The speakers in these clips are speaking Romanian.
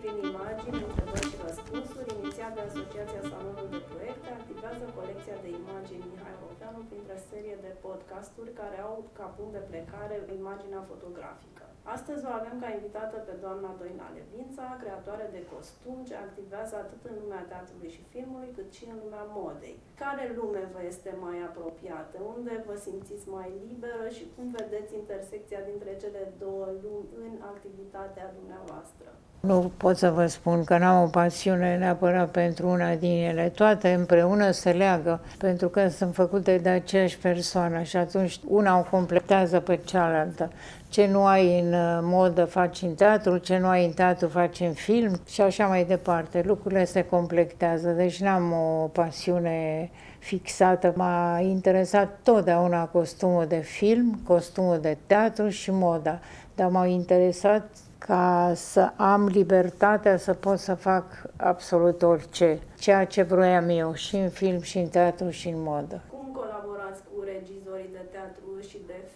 prin imagini, întrebări și răspunsuri, inițiat de Asociația Salonul de Proiecte, activează colecția de imagini Mihai Roveanu printr-o serie de podcasturi care au ca punct de plecare imaginea fotografică. Astăzi o avem ca invitată pe doamna Doina Levința, creatoare de costum ce activează atât în lumea teatrului și filmului, cât și în lumea modei. Care lume vă este mai apropiată? Unde vă simțiți mai liberă și cum vedeți intersecția dintre cele două lumi în activitatea dumneavoastră? Nu pot să vă spun că n-am o pasiune neapărat pentru una din ele. Toate împreună se leagă, pentru că sunt făcute de aceeași persoană și atunci una o completează pe cealaltă. Ce nu ai în uh, modă faci în teatru, ce nu ai în teatru faci în film și așa mai departe. Lucrurile se completează, deci n-am o pasiune fixată. M-a interesat totdeauna costumul de film, costumul de teatru și moda, dar m-au interesat ca să am libertatea să pot să fac absolut orice, ceea ce vroiam eu, și în film, și în teatru, și în modă. Cum colaborați cu regizorii de teatru și de film? Pentru că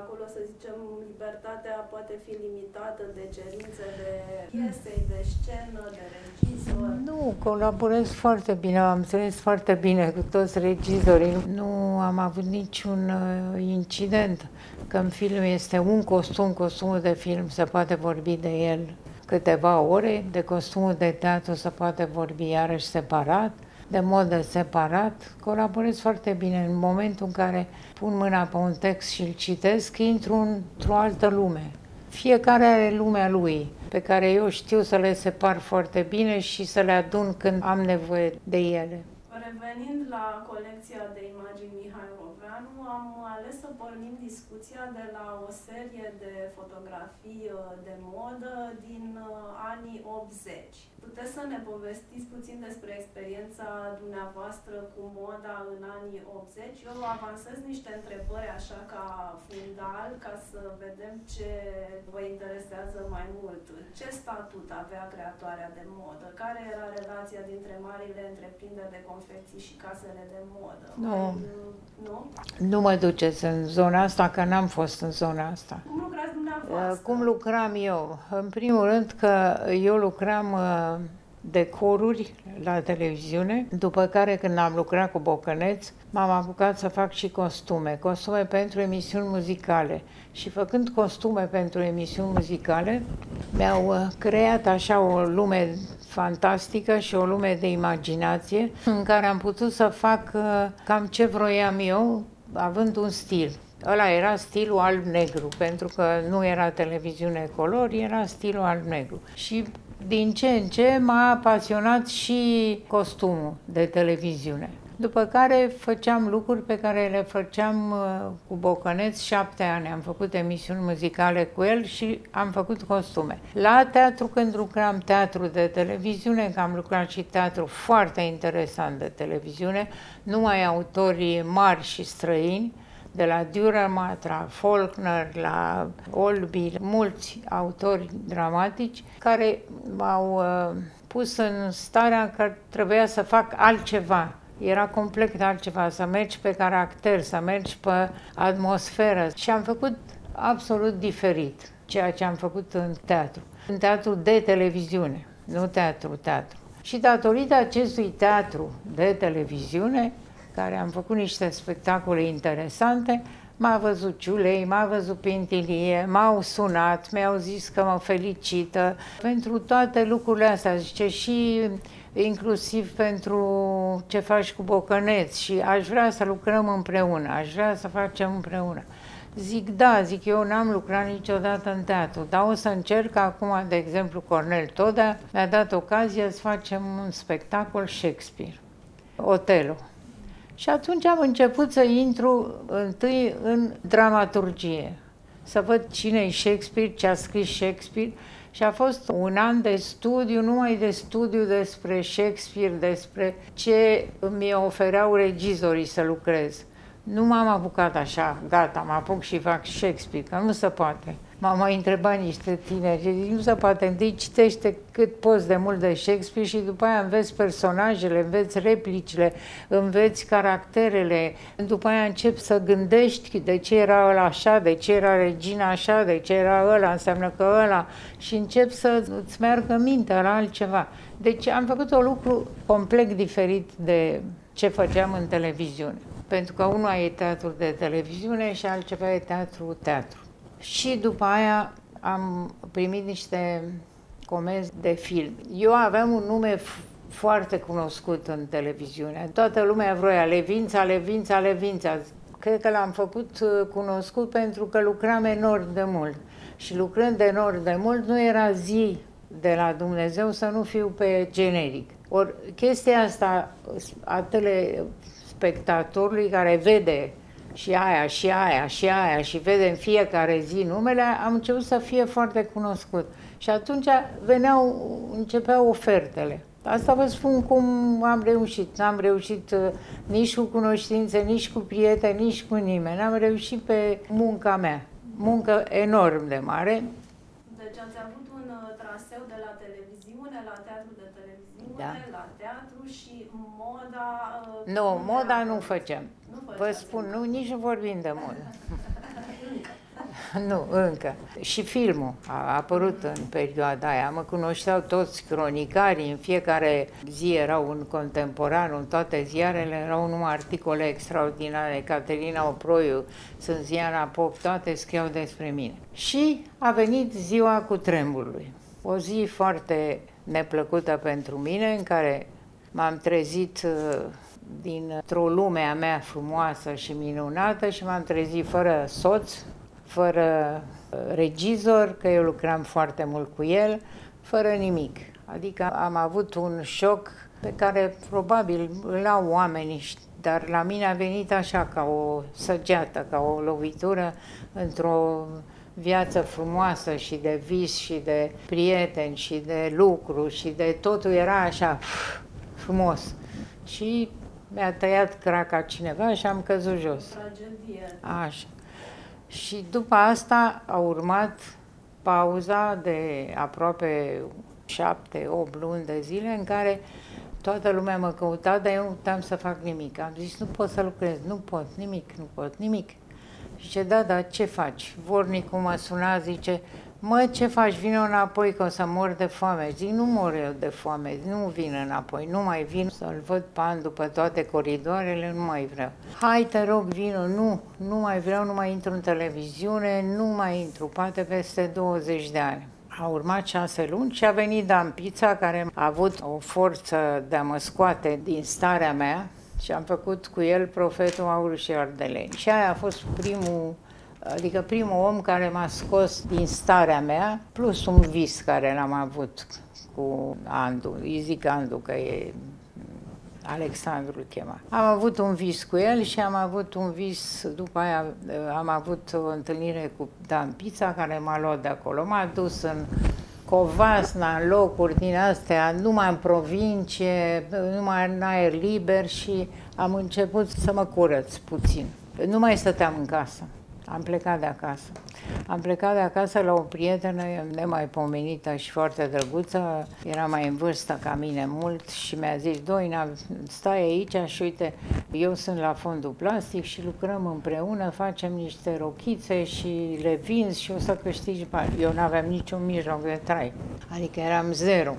acolo, să zicem, libertatea poate fi limitată de cerințele piesei, de scenă, de regizor. Nu, colaborez foarte bine, am înțeles foarte bine cu toți regizorii. Nu am avut niciun uh, incident că în film este un costum, costumul de film, se poate vorbi de el câteva ore, de costumul de teatru se poate vorbi iarăși separat, de modă separat, colaborez foarte bine. În momentul în care pun mâna pe un text și îl citesc, intru într-o altă lume. Fiecare are lumea lui, pe care eu știu să le separ foarte bine și să le adun când am nevoie de ele. Revenind la colecția de imagini Mihai Roveanu, am ales să pornim discuția de la o serie de fotografii uh, de modă din uh, anii 80. Puteți să ne povestiți puțin despre experiența dumneavoastră cu moda în anii 80? Eu avansez niște întrebări așa ca fundal, ca să vedem ce vă interesează mai mult. Ce statut avea creatoarea de modă? Care era relația dintre marile întreprinderi de confecții și casele de modă? Nu. nu? Nu mă duceți în zona asta, că n-am fost în zona asta. Cum lucrați dumneavoastră? Cum lucram eu? În primul rând că eu lucram uh, decoruri la televiziune, după care când am lucrat cu Bocăneț, m-am apucat să fac și costume, costume pentru emisiuni muzicale. Și făcând costume pentru emisiuni muzicale, mi-au uh, creat așa o lume fantastică și o lume de imaginație în care am putut să fac uh, cam ce vroiam eu, având un stil. Ăla era stilul alb-negru, pentru că nu era televiziune color, era stilul alb-negru. Și din ce în ce m-a pasionat și costumul de televiziune. După care făceam lucruri pe care le făceam uh, cu Bocăneț șapte ani. Am făcut emisiuni muzicale cu el și am făcut costume. La teatru, când lucram teatru de televiziune, că am lucrat și teatru foarte interesant de televiziune, numai autorii mari și străini, de la Dürer Matra, Faulkner, la Olby, mulți autori dramatici care m-au uh, pus în starea că trebuia să fac altceva. Era complet altceva, să mergi pe caracter, să mergi pe atmosferă. Și am făcut absolut diferit ceea ce am făcut în teatru. În teatru de televiziune, nu teatru, teatru. Și datorită acestui teatru de televiziune, care am făcut niște spectacole interesante, m-a văzut Ciulei, m-a văzut Pintilie, m-au sunat, mi-au zis că mă felicită pentru toate lucrurile astea, zice, și inclusiv pentru ce faci cu Bocăneț și aș vrea să lucrăm împreună, aș vrea să facem împreună. Zic, da, zic, eu n-am lucrat niciodată în teatru, dar o să încerc acum, de exemplu, Cornel Toda mi-a dat ocazia să facem un spectacol Shakespeare, Otelo. Și atunci am început să intru întâi în dramaturgie, să văd cine e Shakespeare, ce a scris Shakespeare și a fost un an de studiu, numai de studiu despre Shakespeare, despre ce mi ofereau regizorii să lucrez. Nu m-am apucat așa, gata, mă apuc și fac Shakespeare, că nu se poate. M-au mai întrebat niște tineri și zic, nu se poate, întâi citește cât poți de mult de Shakespeare și după aia înveți personajele, înveți replicile, înveți caracterele, după aia începi să gândești de ce era ăla așa, de ce era regina așa, de ce era ăla, înseamnă că ăla și începi să îți meargă mintea la altceva. Deci am făcut un lucru complet diferit de ce făceam în televiziune. Pentru că unul e teatru de televiziune și altceva e teatru teatru. Și după aia am primit niște comenzi de film. Eu aveam un nume foarte cunoscut în televiziune. Toată lumea vroia Levința, Levința, Levința. Cred că l-am făcut uh, cunoscut pentru că lucram enorm de mult. Și lucrând enorm de mult, nu era zi de la Dumnezeu să nu fiu pe generic. Ori chestia asta a telespectatorului care vede și aia, și aia, și aia, și vede în fiecare zi numele, am început să fie foarte cunoscut. Și atunci veneau, începeau ofertele. Asta vă spun cum am reușit. N-am reușit uh, nici cu cunoștințe, nici cu prieteni, nici cu nimeni. Am reușit pe munca mea. Muncă enorm de mare. Deci ați avut un uh, traseu de la televiziune, la teatru de televiziune, da. la teatru și moda... Uh, nu, moda nu făceam. Vă spun, nu, nici nu vorbim de modă. nu, încă. Și filmul a apărut în perioada aia. Mă cunoșteau toți cronicarii, în fiecare zi era un contemporan, în toate ziarele erau numai articole extraordinare. Caterina Oproiu, Sânziana Pop, toate scriau despre mine. Și a venit ziua cu tremurului. O zi foarte neplăcută pentru mine, în care m-am trezit uh, dintr-o lume a mea frumoasă și minunată și m-am trezit fără soț, fără uh, regizor, că eu lucram foarte mult cu el, fără nimic. Adică am avut un șoc pe care probabil îl au oamenii, dar la mine a venit așa ca o săgeată, ca o lovitură într-o viață frumoasă și de vis și de prieteni și de lucru și de totul era așa frumos. Și mi-a tăiat craca cineva și am căzut jos. Tragedie. Așa. Și după asta a urmat pauza de aproape șapte, opt luni de zile în care toată lumea mă căuta, dar eu nu puteam să fac nimic. Am zis, nu pot să lucrez, nu pot, nimic, nu pot, nimic. Și ce da, dar ce faci? Vornicul mă suna, zice, mă, ce faci, vine înapoi că o să mor de foame. Zic, nu mor eu de foame, nu vin înapoi, nu mai vin să-l văd pan după toate coridoarele, nu mai vreau. Hai, te rog, vină, nu, nu mai vreau, nu mai intru în televiziune, nu mai intru, poate peste 20 de ani. A urmat șase luni și a venit Dan Pizza, care a avut o forță de a mă scoate din starea mea și am făcut cu el Profetul Aur și Ardeleni. Și aia a fost primul Adică primul om care m-a scos din starea mea, plus un vis care l-am avut cu Andu. Îi zic Andu că e Alexandru îl chema. Am avut un vis cu el și am avut un vis, după aia am avut o întâlnire cu Dan Pizza care m-a luat de acolo. M-a dus în Covasna, în locuri din astea, numai în provincie, numai în aer liber și am început să mă curăț puțin. Nu mai stăteam în casă. Am plecat de acasă. Am plecat de acasă la o prietenă nemaipomenită și foarte drăguță, era mai în vârstă ca mine mult și mi-a zis, Doina, stai aici și uite, eu sunt la fondul plastic și lucrăm împreună, facem niște rochițe și le vinzi și o să câștigi bani. Eu n-aveam niciun mijloc de trai, adică eram zero,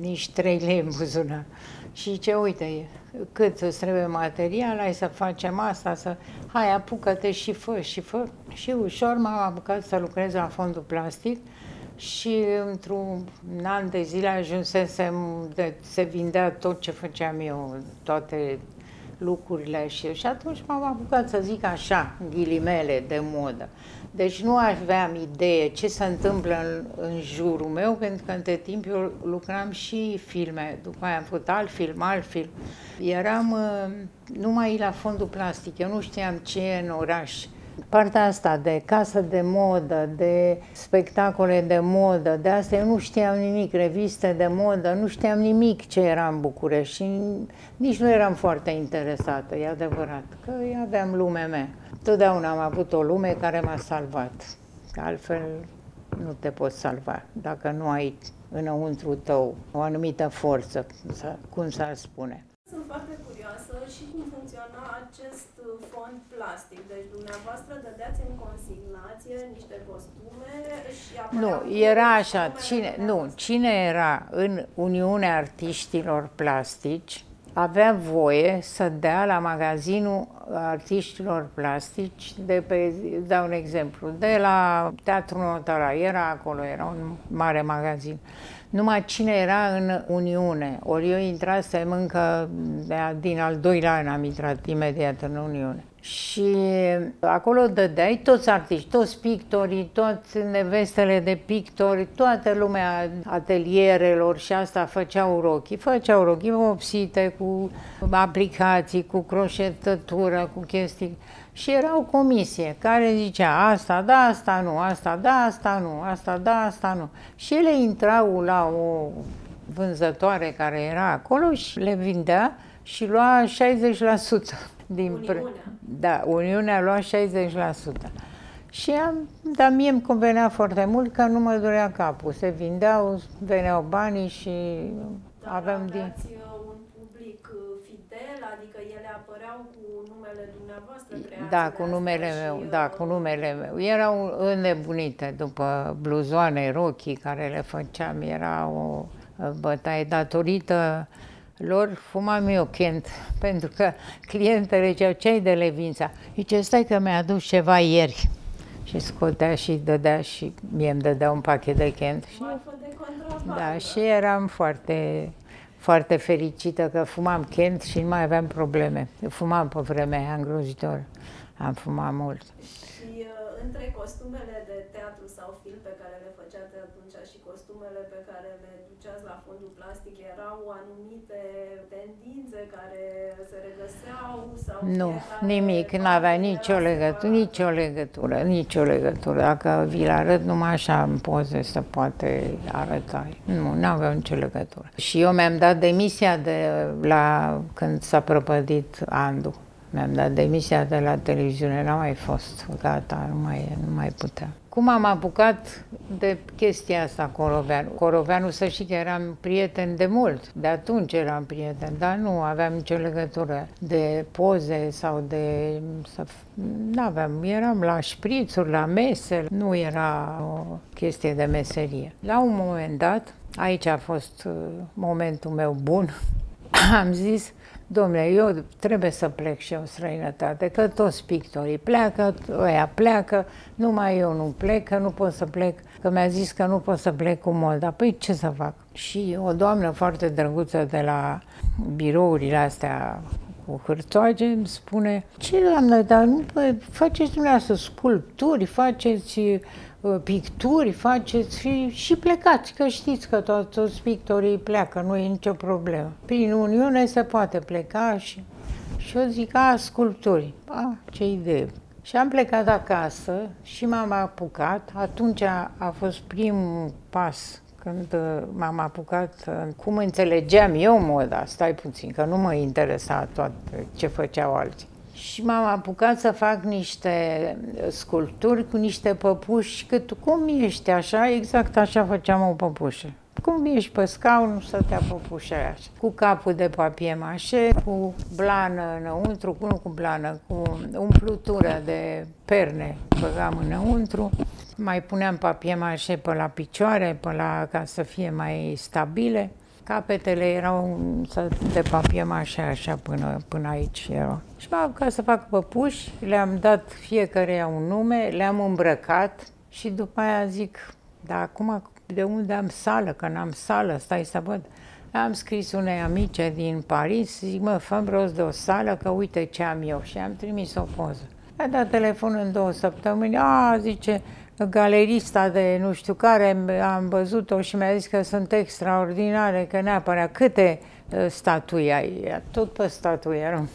nici trei lei în buzunar. Și ce uite, cât îți trebuie material, hai să facem asta, să... Hai, apucă-te și fă, și fă. Și ușor m-am apucat să lucrez la fondul plastic și într-un an de zile ajunsesem, de, se vindea tot ce făceam eu, toate lucrurile și, și atunci m-am apucat să zic așa, ghilimele de modă. Deci nu aveam idee ce se întâmplă în, în jurul meu, pentru că între timp eu lucram și filme, după aia am făcut alt film, alt film. Eram uh, numai la fondul plastic, eu nu știam ce e în oraș. Partea asta de casă de modă, de spectacole de modă, de asta eu nu știam nimic, reviste de modă, nu știam nimic ce era în București și nici nu eram foarte interesată, e adevărat, că aveam lumea mea. Totdeauna am avut o lume care m-a salvat, că altfel nu te poți salva dacă nu ai înăuntru tău o anumită forță, cum s-ar spune. Sunt foarte curioasă și cum funcționa acest fond plastic. Deci dumneavoastră dădeați în consignație niște costume și Nu, era așa, cine, nu, cine era în Uniunea Artiștilor Plastici, avea voie să dea la magazinul artiștilor plastici, de pe, dau un exemplu, de la Teatrul Notara, era acolo, era un mare magazin. Numai cine era în Uniune, ori eu intrasem încă din al doilea an, am intrat imediat în Uniune. Și acolo dădeai toți artiști, toți pictorii, toți nevestele de pictori, toată lumea atelierelor și asta făceau rochii. Făceau rochii vopsite cu aplicații, cu croșetătură, cu chestii. Și era o comisie care zicea asta da, asta nu, asta da, asta nu, asta da, asta nu. Și ele intrau la o vânzătoare care era acolo și le vindea și lua 60% din Uniunea. Pre... Da, Uniunea a luat 60%. Și am, dar mie îmi convenea foarte mult că nu mă durea capul. Se vindeau, veneau banii și dar aveam din... Uh, un public uh, fidel, adică ele apăreau cu numele dumneavoastră, Da, cu numele meu, și, da, uh, cu numele meu. Erau înnebunite după bluzoane, rochii care le făceam, era o bătaie datorită lor fumam eu Kent, pentru că clientele ziceau, ce de Levința? Zice, stai că mi-a adus ceva ieri. Și scotea și dădea și mie îmi dădea un pachet de Kent. Și, da, și eram foarte, foarte fericită că fumam Kent și nu mai aveam probleme. Fumam pe vremea aia îngrozitor. Am fumat mult. Și uh, între costumele de teatru sau film pe care le făceați atunci și costumele pe care le duceați la fondul plastic, erau anumite tendințe care se regăseau? Sau nu, nimic, nu avea nicio legătură, nicio legătură, nicio legătură. Dacă vi-l arăt numai așa în poze să poate arăta. Nu, nu aveau nicio legătură. Și eu mi-am dat demisia de la când s-a prăpădit Andu. Mi-am dat demisia de la televiziune, n-a mai fost, gata, nu mai, nu mai putea. Cum am apucat de chestia asta Coroveanu? Coroveanu să știi că eram prieten de mult, de atunci eram prieten, dar nu aveam nicio legătură de poze sau de... Să... Nu aveam, eram la șprițuri, la mese, nu era o chestie de meserie. La un moment dat, aici a fost uh, momentul meu bun, am zis, Domnule, eu trebuie să plec și eu străinătate, că toți pictorii pleacă, ăia pleacă, numai eu nu plec, că nu pot să plec, că mi-a zis că nu pot să plec cu molda. Păi ce să fac? Și o doamnă foarte drăguță de la birourile astea cu hârtoage îmi spune, ce doamnă, dar nu faceți dumneavoastră sculpturi, faceți Uh, picturi faceți și, și plecați, că știți că to- toți pictorii pleacă, nu e nicio problemă. Prin Uniune se poate pleca și, și eu zic, a, sculpturi, a, ce idee. Și am plecat acasă și m-am apucat, atunci a, a fost primul pas când uh, m-am apucat, uh, cum înțelegeam eu moda, stai puțin, că nu mă interesa tot ce făceau alții. Și m-am apucat să fac niște sculpturi cu niște păpuși, cât cum ești așa, exact așa făceam o păpușă. Cum ești pe scaun, stătea păpușa aia așa. Cu capul de papie mașe, cu blană înăuntru, nu cu blană, cu umplutură de perne băgam înăuntru. Mai puneam papie mașe pe la picioare, pe la, ca să fie mai stabile. Capetele erau de papier mașe așa până, până aici erau. Și m-am ca să fac păpuși, le-am dat fiecare un nume, le-am îmbrăcat și după aia zic, dar acum de unde am sală, că n-am sală, stai să văd. Am scris unei amice din Paris, zic, mă, fă rost de o sală, că uite ce am eu. Și am trimis o poză. A dat telefon în două săptămâni, a, zice, galerista de nu știu care, am văzut-o și mi-a zis că sunt extraordinare, că neapărat câte uh, statui ai, tot pe statui eram.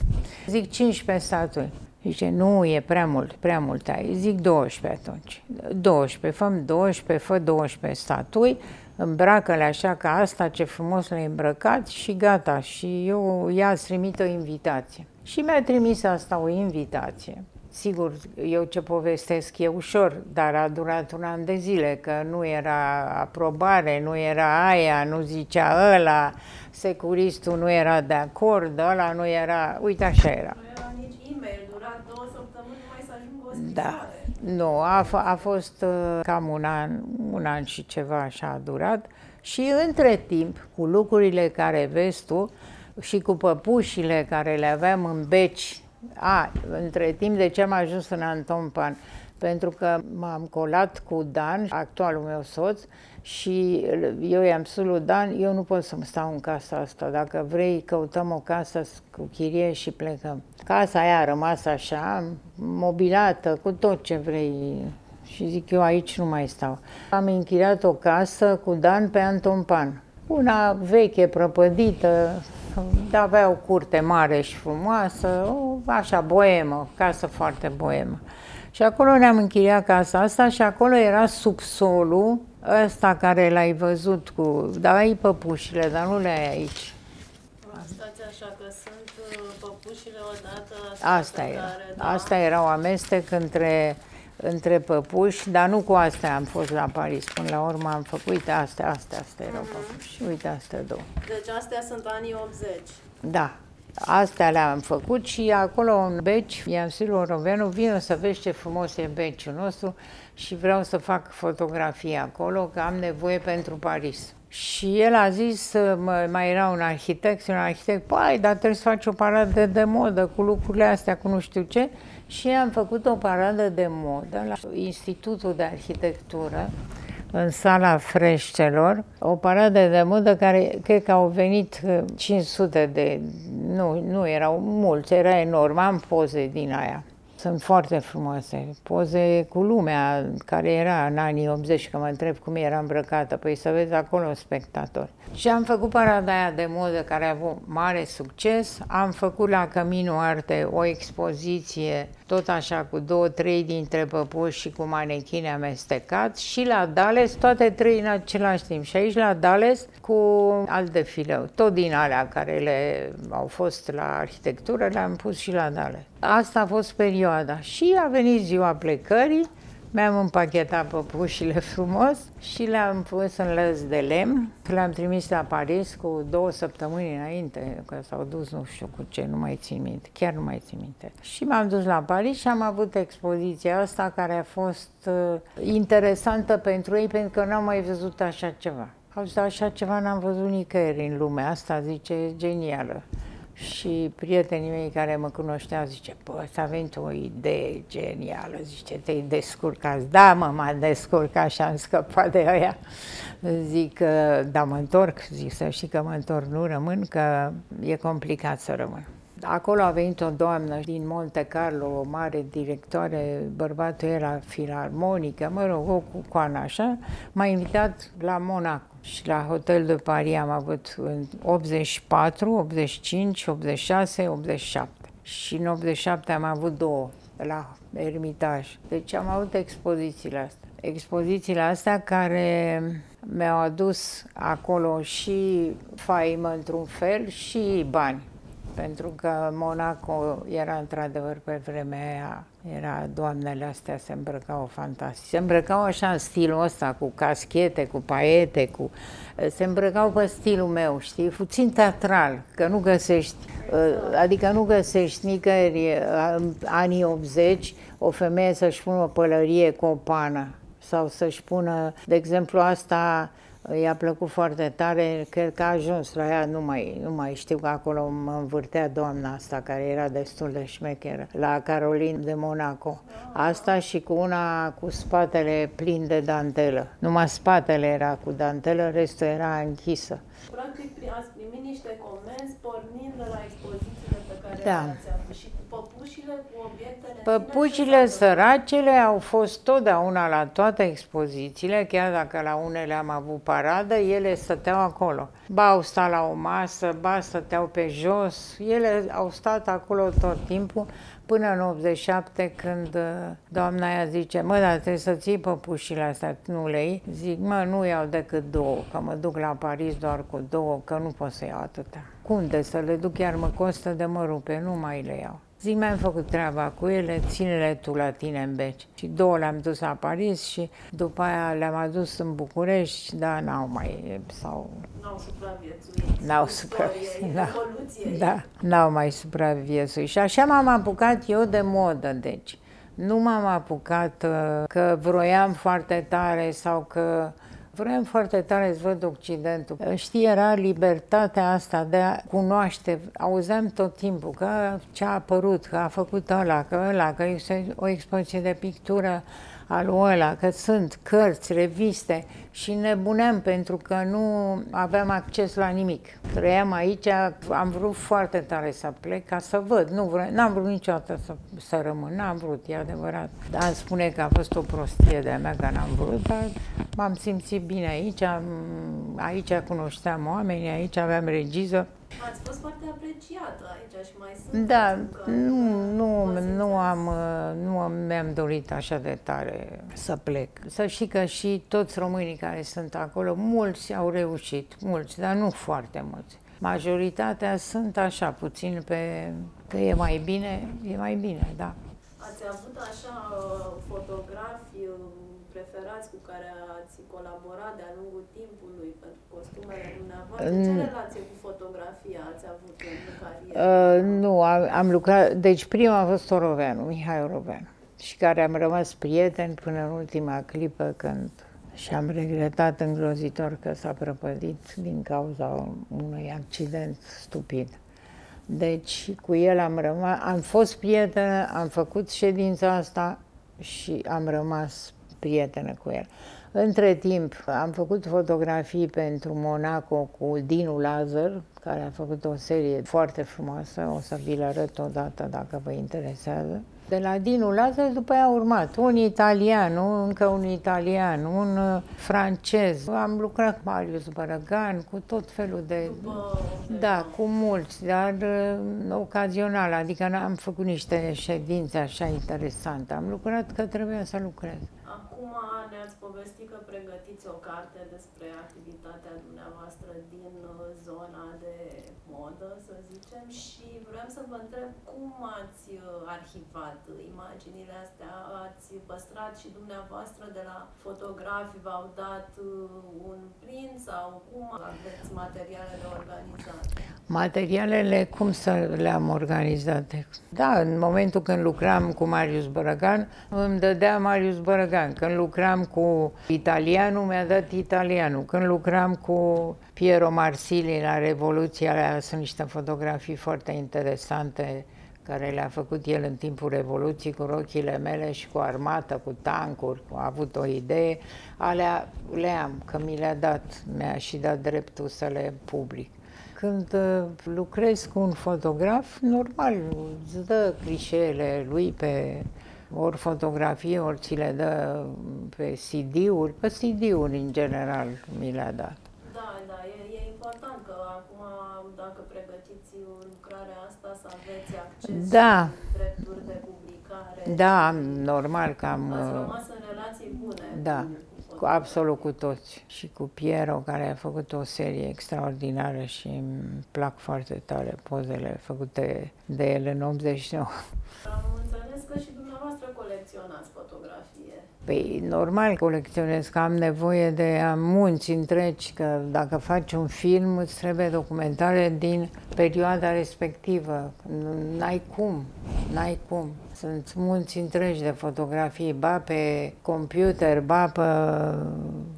Zic 15 statui. Zice, nu, e prea mult, prea mult ai. Zic 12 atunci. 12, făm 12, fă 12 statui, îmbracă-le așa ca asta, ce frumos le-ai îmbrăcat și gata. Și eu ea îți trimit o invitație. Și mi-a trimis asta o invitație sigur, eu ce povestesc e ușor, dar a durat un an de zile, că nu era aprobare, nu era aia, nu zicea ăla, securistul nu era de acord, ăla nu era, uite așa era. Nu era nici e-mail, dura două săptămâni mai să ajungă o Da. scrisoare. Nu, a, f- a fost uh, cam un an, un an și ceva așa a durat și între timp, cu lucrurile care vezi tu și cu păpușile care le aveam în beci, a, între timp de ce am ajuns în Anton Pan? Pentru că m-am colat cu Dan, actualul meu soț, și eu i-am spus lui Dan, eu nu pot să-mi stau în casa asta, dacă vrei căutăm o casă cu chirie și plecăm. Casa aia a rămas așa, mobilată, cu tot ce vrei. Și zic, eu aici nu mai stau. Am închiriat o casă cu Dan pe Anton Pan. Una veche, prăpădită, avea o curte mare și frumoasă, o, așa, boemă, casă foarte boemă. Și acolo ne-am închiriat casa asta și acolo era subsolul ăsta care l-ai văzut cu... Da, ai păpușile, dar nu le ai aici. Stați așa că sunt uh, păpușile odată Asta pe era. care, da. Asta era o amestec între, între păpuși, dar nu cu astea am fost la Paris. Până la urmă am făcut, uite, astea, astea, astea erau păpuși. Uite, astea două. Deci astea sunt anii 80. Da, astea le-am făcut și acolo în beci, i-am zis lui Roveanu, vină să vezi ce frumos e beciul nostru și vreau să fac fotografie acolo, că am nevoie pentru Paris. Și el a zis, mă, mai era un arhitect, un arhitect, păi, dar trebuie să faci o paradă de modă cu lucrurile astea, cu nu știu ce. Și am făcut o paradă de modă la Institutul de Arhitectură, în sala freșcelor, o paradă de modă care cred că au venit uh, 500 de, nu, nu erau mulți, era enorm, am poze din aia. Sunt foarte frumoase, poze cu lumea care era în anii 80, că mă întreb cum era îmbrăcată, păi să vezi acolo un spectator. Și am făcut parada aia de modă care a avut mare succes, am făcut la Camino Arte o expoziție tot așa cu două, trei dintre păpuși și cu manechine amestecat și la Dales, toate trei în același timp. Și aici la Dales cu alt defileu, tot din alea care le au fost la arhitectură, le-am pus și la Dales. Asta a fost perioada și a venit ziua plecării, mi-am împachetat păpușile frumos și le-am pus în lăs de lemn. Le-am trimis la Paris cu două săptămâni înainte, că s-au dus nu știu cu ce, nu mai țin minte, chiar nu mai țin minte. Și m-am dus la Paris și am avut expoziția asta care a fost uh, interesantă pentru ei pentru că n-am mai văzut așa ceva. Au zis, așa ceva n-am văzut nicăieri în lumea asta, zice, genială. Și prietenii mei care mă cunoșteau zice, bă, să venit o idee genială, zice, te-ai descurcat. Da, mă, m-am descurcat și am scăpat de ăia. Zic, da, mă întorc, zic, să știi că mă întorc, nu rămân, că e complicat să rămân. Acolo a venit o doamnă din Monte Carlo, o mare directoare, bărbatul era filarmonică, mă rog, o cucoană așa, m-a invitat la Monaco și la Hotel de Paris am avut în 84, 85, 86, 87. Și în 87 am avut două la Ermitaj. Deci am avut expozițiile astea. Expozițiile astea care mi-au adus acolo și faimă într-un fel și bani pentru că Monaco era într-adevăr pe vremea aia, era, doamnele astea se îmbrăcau fantastic. Se îmbrăcau așa în stilul ăsta, cu caschete, cu paiete, cu... se îmbrăcau pe stilul meu, știi, puțin teatral, că nu găsești, adică nu găsești nicăieri în anii 80 o femeie să-și pună o pălărie cu o pană sau să-și pună, de exemplu, asta I-a plăcut foarte tare, cred că a ajuns la ea, nu mai, nu mai știu că acolo mă învârtea doamna asta, care era destul de șmecheră, la Caroline de Monaco. Asta și cu una cu spatele plin de dantelă. Numai spatele era cu dantelă, restul era închisă. Practic ați primit niște comenzi pornind de la expozițiile pe care Da. le-ați avut și cu păpușile, cu obiectele... în Păpușile sine, săracele au fost totdeauna la toate expozițiile, chiar dacă la unele am avut paradă, ele stăteau acolo. Ba au stat la o masă, ba stăteau pe jos, ele au stat acolo tot timpul, până în 87 când uh, doamna aia zice, mă, dar trebuie să ții păpușile astea, nu le iei? Zic, mă, nu iau decât două, că mă duc la Paris doar cu două, că nu pot să iau atâtea. Cum de să le duc, chiar mă costă de mă rupe, nu mai le iau. Zic, mi-am făcut treaba cu ele, ține-le tu la tine în beci. Și două le-am dus la Paris și după aia le-am adus în București, dar n-au mai... sau... N-au supraviețuit. N-au supraviețuit, da. Da, n-au mai supraviețuit. Și așa m-am apucat eu de modă, deci. Nu m-am apucat uh, că vroiam foarte tare sau că Vreau foarte tare să văd Occidentul. Știi, era libertatea asta de a cunoaște. Auzeam tot timpul că ce a apărut, că a făcut ăla, că ăla, că este o expoziție de pictură al ăla, că sunt cărți, reviste și nebuneam pentru că nu aveam acces la nimic. Trăiam aici, am vrut foarte tare să plec ca să văd, nu vreau, n-am vrut niciodată să, să rămân, n-am vrut, e adevărat. Dar spune că a fost o prostie de-a mea că n-am vrut, dar m-am simțit bine aici, aici cunoșteam oameni, aici aveam regiză, Ați fost foarte apreciată aici și mai sunt. Da, nu, nu, nu am, nu mi-am dorit așa de tare să plec. Să știi că și toți românii care sunt acolo, mulți au reușit, mulți, dar nu foarte mulți. Majoritatea sunt așa, puțin pe că e mai bine, e mai bine, da. Ați avut așa uh, fotografi preferați cu care ați colaborat de-a lungul timpului pentru costumele dumneavoastră? Ce relație cu fotografia ați avut în carieră? Uh, nu, am, am lucrat, deci prima a fost Oroveanu, Mihai Oroveanu, și care am rămas prieten până în ultima clipă când și am regretat îngrozitor că s-a prăpădit din cauza unui accident stupid. Deci cu el am rămas, am fost prietenă, am făcut ședința asta și am rămas prietenă cu el. Între timp am făcut fotografii pentru Monaco cu Dinu Lazar, care a făcut o serie foarte frumoasă, o să vi le arăt odată dacă vă interesează. De la Dinu Lazar după aia a urmat un italian, încă un italian, un uh, francez. Am lucrat cu Marius Bărăgan, cu tot felul de... Da, cu mulți, dar uh, ocazional, adică am făcut niște ședințe așa interesante. Am lucrat că trebuia să lucrez. Acum ne-ați povestit că pregătiți o carte despre activitatea dumneavoastră din uh, zona de modă, să zicem, și vreau să vă întreb cum ați uh, arhivat imaginile astea, ați păstrat și dumneavoastră de la fotografi, v-au dat uh, un print sau cum aveți materialele organizate? Materialele, cum să le-am organizate? Da, în momentul când lucram cu Marius Bărăgan, îmi dădea Marius Bărăgan. Când lucram cu italianul, mi-a dat italianul. Când lucram cu Piero Marsili la Revoluția, alea sunt niște fotografii foarte interesante care le-a făcut el în timpul Revoluției cu rochile mele și cu armată, cu tancuri, a avut o idee, alea le am, că mi le-a dat, mi-a și dat dreptul să le public. Când uh, lucrez cu un fotograf, normal, îți dă clișeele lui pe ori fotografie, ori ți le dă pe CD-uri, pe CD-uri în general mi le-a dat. Da, da, e, e important că acum, dacă pregătiți lucrarea asta, să aveți acces da. drepturi de publicare. Da, normal că am... Ați rămas în relații bune. Da. Cu, absolut cu toți. Și cu Piero, care a făcut o serie extraordinară și îmi plac foarte tare pozele făcute de el în 89. Am înțeles că și dumneavoastră colecționați fotografie. Păi, normal colecționez, că am nevoie de munți întregi, că dacă faci un film, îți trebuie documentare din perioada respectivă. N-ai cum, n-ai cum. Sunt munți întregi de fotografii, ba pe computer, ba pe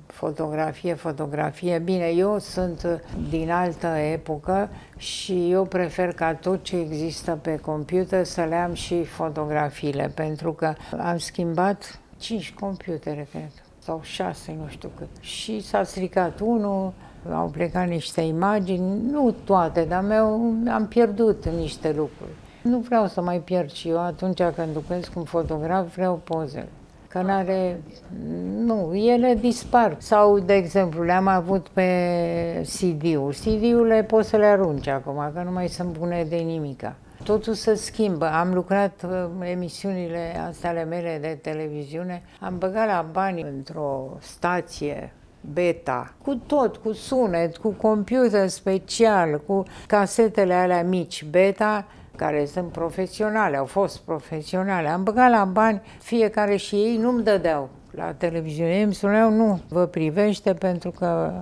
fotografie, fotografie. Bine, eu sunt din altă epocă și eu prefer ca tot ce există pe computer să le am și fotografiile, pentru că am schimbat cinci computere, cred, sau șase, nu știu cât. Și s-a stricat unul, au plecat niște imagini, nu toate, dar mi-au, am pierdut niște lucruri. Nu vreau să mai pierd și eu atunci când lucrez cu un fotograf, vreau pozele. Că n-are... Nu, ele dispar. Sau, de exemplu, le-am avut pe CD-uri. CD-urile poți să le arunci acum, că nu mai sunt bune de nimica. Totul se schimbă. Am lucrat uh, emisiunile astea ale mele de televiziune, am băgat la bani într-o stație beta, cu tot, cu sunet, cu computer special, cu casetele alea mici beta, care sunt profesionale, au fost profesionale. Am băgat la bani, fiecare și ei nu-mi dădeau la televiziune. Ei îmi spuneau, nu, vă privește pentru că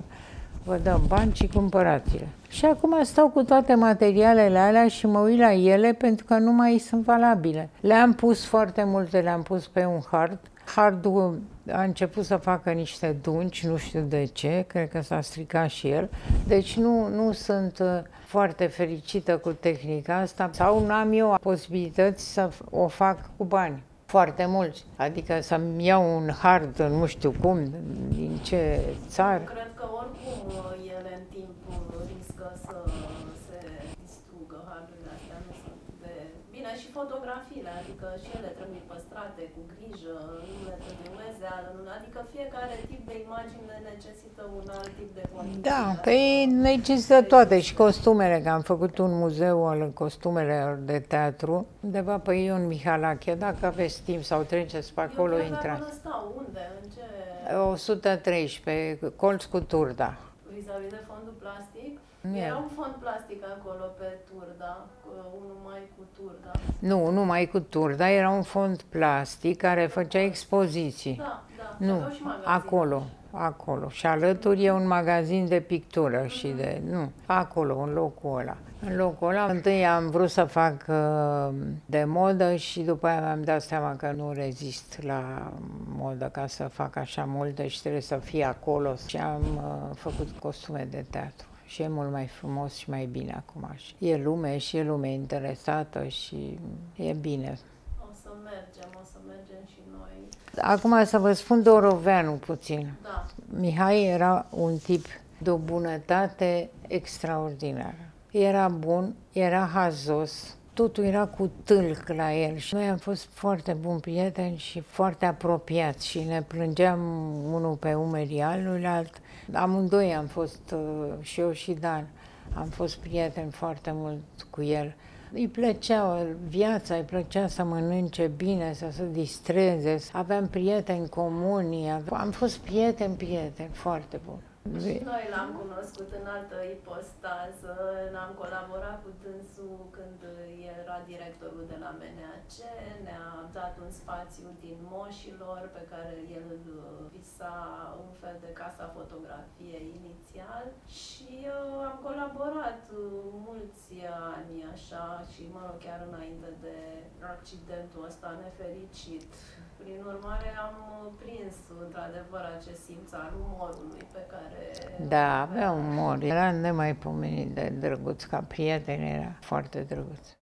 vă dăm bani și cumpărați-le. Și acum stau cu toate materialele alea și mă uit la ele pentru că nu mai sunt valabile. Le-am pus foarte multe, le-am pus pe un hard. Hardul a început să facă niște dunci, nu știu de ce, cred că s-a stricat și el. Deci nu, nu sunt uh, foarte fericită cu tehnica asta sau nu am eu posibilități să o fac cu bani foarte mulți. Adică să-mi iau un hard, nu știu cum, din ce țară. Cred că oricum ele în timp riscă să se distrugă hardurile astea, nu sunt de... Bine, și fotografiile, adică și ele trebuie păstrate cu grijă, nu le trebuie umezeală, adică fiecare tip de imagine necesită un alt tip de condiții. Da, pe necesită toate și costumele, că am făcut un muzeu al costumelor de teatru, undeva pe Ion Mihalache, dacă aveți timp sau treceți pe acolo, Eu intrați. Eu stau, unde, în ce... 113, colț cu Turda. Vis-a-vis de fondul plastic? Nu Era e. un fond plastic acolo pe Turda, cu- unul mai cu Turda. Nu, numai cu Turda, era un fond plastic care făcea expoziții. Da, da. Nu, aveau și magazin. acolo, acolo. Și alături e un magazin de pictură și de... Nu, acolo, în locul ăla. În locul ăla, întâi am vrut să fac uh, de modă și după aia mi-am dat seama că nu rezist la modă ca să fac așa multe și trebuie să fie acolo. Și am uh, făcut costume de teatru. Și e mult mai frumos și mai bine acum. Și e lume și e lume interesată și e bine. O să mergem, o să mergem și noi. Acum să vă spun Doroveanu puțin. Da. Mihai era un tip de o bunătate extraordinară. Era bun, era hazos, totul era cu tâlc la el și noi am fost foarte buni prieteni și foarte apropiați și ne plângeam unul pe umerii aluilalt. Amândoi am fost, uh, și eu și Dan, am fost prieteni foarte mult cu el. Îi plăcea viața, îi plăcea să mănânce bine, să se distreze. Aveam prieteni comuni, ave- am fost prieteni, prieteni, foarte buni. Și noi l-am cunoscut în altă ipostază, n-am colaborat cu dânsul când era directorul de la MNAC, ne-a dat un spațiu din Moșilor pe care el îl visa un fel de casa fotografie inițial și uh, am colaborat uh, mulți ani așa și mă rog chiar înainte de accidentul ăsta nefericit. Prin urmare am uh, prins într-adevăr acest simț al umorului pe care Da, avea umor, era nemaipomenit de drăguț, ca prieten era foarte drăguț.